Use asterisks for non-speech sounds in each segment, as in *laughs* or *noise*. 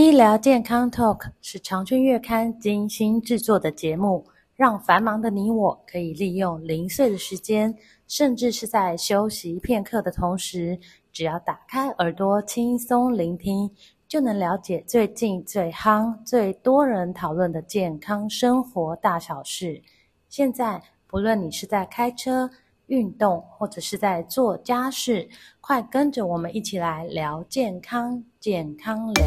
医疗健康 Talk 是长春月刊精心制作的节目，让繁忙的你我可以利用零碎的时间，甚至是在休息片刻的同时，只要打开耳朵轻松聆听，就能了解最近最夯、最多人讨论的健康生活大小事。现在，不论你是在开车、运动，或者是在做家事，快跟着我们一起来聊健康，健康聊。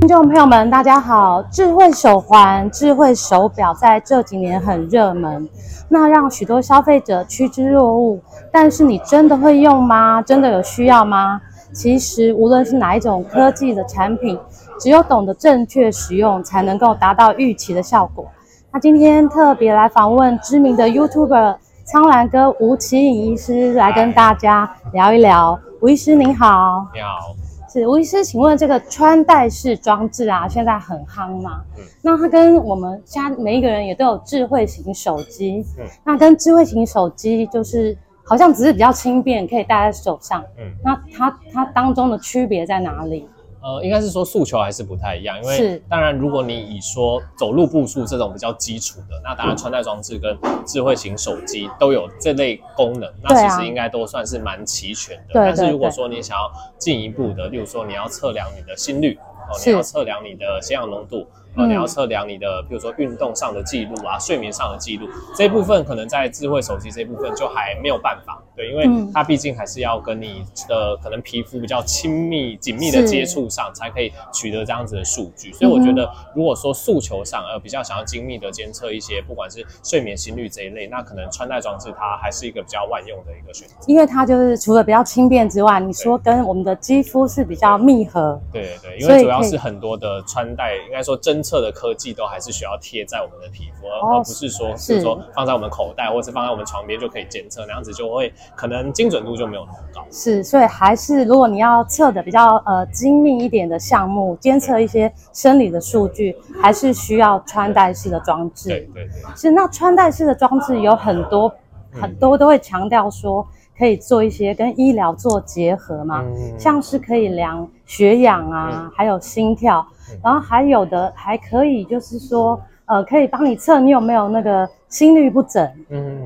听众朋友们，大家好！智慧手环、智慧手表在这几年很热门，那让许多消费者趋之若鹜。但是，你真的会用吗？真的有需要吗？其实，无论是哪一种科技的产品，只有懂得正确使用，才能够达到预期的效果。那今天特别来访问知名的 YouTuber 苍兰哥吴奇颖医师，来跟大家聊一聊。吴医师您好，你好，是吴医师，请问这个穿戴式装置啊，现在很夯吗？嗯，那它跟我们现在每一个人也都有智慧型手机，嗯，那跟智慧型手机就是好像只是比较轻便，可以戴在手上，嗯，那它它当中的区别在哪里？呃，应该是说诉求还是不太一样，因为当然，如果你以说走路步数这种比较基础的，那当然穿戴装置跟智慧型手机都有这类功能，那其实应该都算是蛮齐全的。啊。但是如果说你想要进一步的，例如说你要测量你的心率，哦，你要测量你的血氧浓度。呃，你要测量你的，比如说运动上的记录啊，睡眠上的记录，这一部分可能在智慧手机这一部分就还没有办法，对，因为它毕竟还是要跟你的可能皮肤比较亲密、紧密的接触上，才可以取得这样子的数据。所以我觉得，如果说诉求上，呃，比较想要精密的监测一些，不管是睡眠、心率这一类，那可能穿戴装置它还是一个比较万用的一个选择。因为它就是除了比较轻便之外，你说跟我们的肌肤是比较密合。对对对，因为主要是很多的穿戴，应该说侦。测的科技都还是需要贴在我们的皮肤，而不是说，比如说放在我们口袋，或是放在我们床边就可以检测，那样子就会可能精准度就没有那么高。是，所以还是如果你要测的比较呃精密一点的项目，监测一些生理的数据，还是需要穿戴式的装置。对。是，那穿戴式的装置有很多很多都会强调说可以做一些跟医疗做结合嘛，像是可以量血氧啊，还有心跳。然后还有的还可以，就是说，呃，可以帮你测你有没有那个心律不整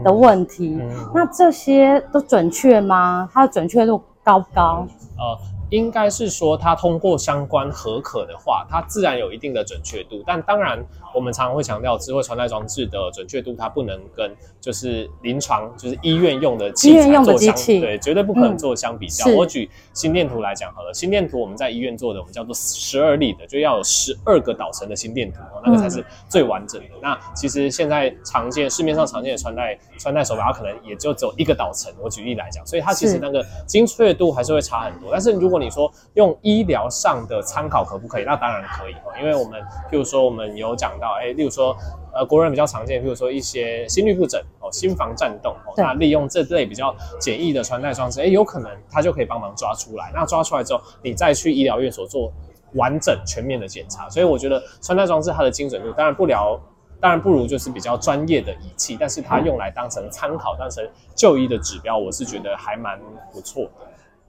的问题。嗯嗯、那这些都准确吗？它的准确度高不高？呃，应该是说，它通过相关核可的话，它自然有一定的准确度。但当然。我们常常会强调智慧穿戴装置的准确度，它不能跟就是临床就是医院用的器材做相比，对，绝对不可能做相比较。嗯、我举心电图来讲好了，心电图我们在医院做的，我们叫做十二例的，就要有十二个导程的心电图，那个才是最完整的。嗯、那其实现在常见市面上常见的穿戴穿戴手表，它可能也就只有一个导程。我举例来讲，所以它其实那个精确度还是会差很多。但是如果你说用医疗上的参考可不可以？那当然可以，因为我们譬如说我们有讲到。哎，例如说，呃，国人比较常见，譬如说一些心律不整哦，心房颤动哦，那利用这类比较简易的穿戴装置，哎，有可能它就可以帮忙抓出来。那抓出来之后，你再去医疗院所做完整全面的检查。所以我觉得穿戴装置它的精准度当然不了，当然不如就是比较专业的仪器，但是它用来当成参考、当成就医的指标，我是觉得还蛮不错的。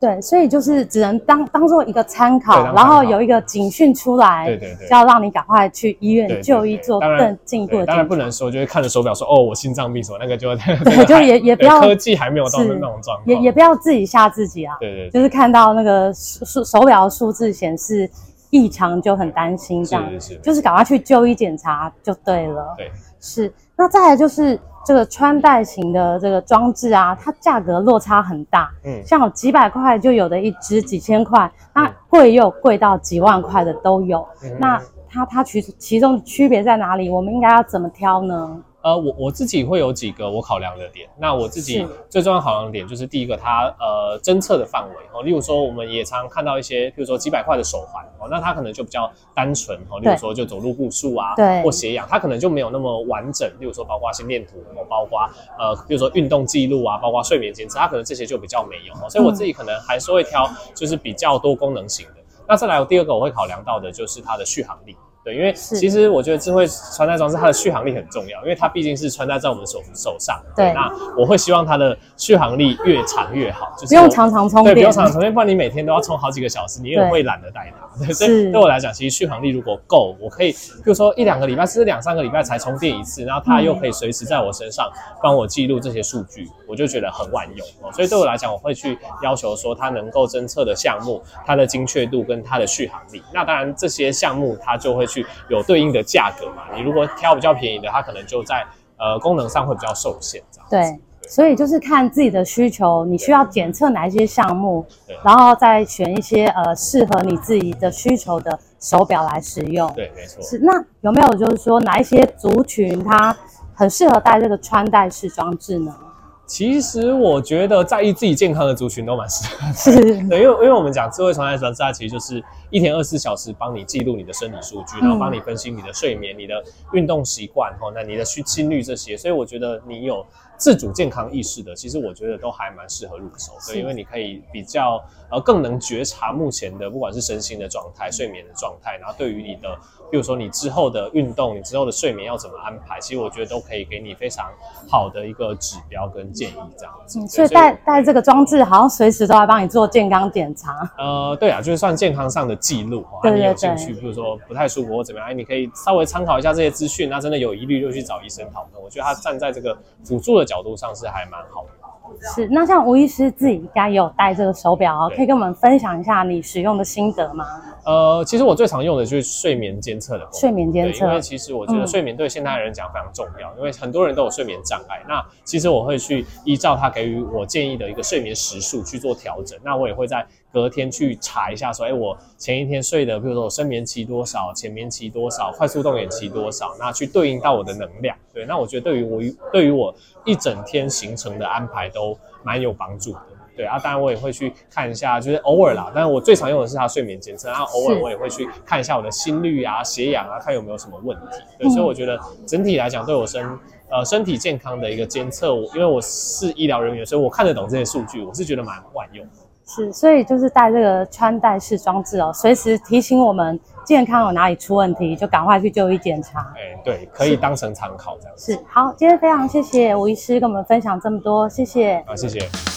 对，所以就是只能当当做一个参考，然后有一个警讯出来，对对对，就要让你赶快去医院就医做更进一步的检查。当然不能说就是看着手表说哦，我心脏病什么那个就 *laughs* 对，就也也不要科技还没有到那种状况，也也不要自己吓自己啊。对对，就是看到那个数手表数字显示异常就很担心，这样是就是赶快去就医检查就对了。对，是。那再来就是。这个穿戴型的这个装置啊，它价格落差很大，嗯，像有几百块就有的一支几千块，那贵又贵到几万块的都有。嗯、那它它其其中区别在哪里？我们应该要怎么挑呢？呃，我我自己会有几个我考量的点。那我自己最重要考量的点就是第一个，它呃侦测的范围哦，例如说我们也常看到一些，比如说几百块的手环哦，那它可能就比较单纯哦，例如说就走路步数啊，对，或血氧，它可能就没有那么完整。例如说包括心电图哦，包括呃，比如说运动记录啊，包括睡眠监测，它可能这些就比较没有哦。所以我自己可能还是会挑就是比较多功能型的。那再来，第二个我会考量到的就是它的续航力。对，因为其实我觉得智慧穿戴装置它的续航力很重要，因为它毕竟是穿戴在我们手手上。对，那我会希望它的续航力越长越好，就是不用常常充电，对，不用常常充电，不然你每天都要充好几个小时，你也会懒得带它。对，所以对我来讲，其实续航力如果够，我可以，比如说一两个礼拜，甚至两三个礼拜才充电一次，然后它又可以随时在我身上帮我记录这些数据，我就觉得很万用。所以对我来讲，我会去要求说它能够侦测的项目，它的精确度跟它的续航力。那当然这些项目它就会去有对应的价格嘛。你如果挑比较便宜的，它可能就在呃功能上会比较受限这样。对。所以就是看自己的需求，你需要检测哪一些项目，然后再选一些呃适合你自己的需求的手表来使用。对，没错。是，那有没有就是说哪一些族群它很适合戴这个穿戴式装置呢？其实我觉得在意自己健康的族群都蛮适合。是，*laughs* 对，因为因为我们讲智慧穿戴装置，它其实就是一天二十四小时帮你记录你的生理数据，然后帮你分析你的睡眠、你的运动习惯，哦，那你的心心率这些，所以我觉得你有。自主健康意识的，其实我觉得都还蛮适合入手对，因为你可以比较呃更能觉察目前的不管是身心的状态、睡眠的状态，然后对于你的，比如说你之后的运动、你之后的睡眠要怎么安排，其实我觉得都可以给你非常好的一个指标跟建议这样子。嗯，所以带带这个装置，好像随时都来帮你做健康检查。呃，对啊，就是算健康上的记录啊，你有兴趣，比如说不太舒服或怎么样，哎，你可以稍微参考一下这些资讯，那真的有疑虑就去找医生讨论。我觉得他站在这个辅助的。角度上是还蛮好的。是，那像吴医师自己应该也有戴这个手表哦，可以跟我们分享一下你使用的心得吗？呃，其实我最常用的就是睡眠监测的。睡眠监测，因为其实我觉得睡眠对现代人讲非常重要，嗯，因为很多人都有睡眠障碍。那其实我会去依照他给予我建议的一个睡眠时数去做调整。那我也会在隔天去查一下，说，哎，我前一天睡的，比如说我深眠期多少，浅眠期多少，快速动眼期多少，那去对应到我的能量。对，那我觉得对于我对于我一整天行程的安排都蛮有帮助的。对啊，当然我也会去看一下，就是偶尔啦。但是我最常用的是它睡眠监测，然后偶尔我也会去看一下我的心率啊、血氧啊，看有没有什么问题。对，所以我觉得整体来讲，对我身呃身体健康的一个监测，我因为我是医疗人员，所以我看得懂这些数据，我是觉得蛮万用的。是，所以就是带这个穿戴式装置哦，随时提醒我们健康有哪里出问题，就赶快去就医检查。哎，对，可以当成参考这样子。是，好，今天非常谢谢吴医师跟我们分享这么多，谢谢。啊，谢谢。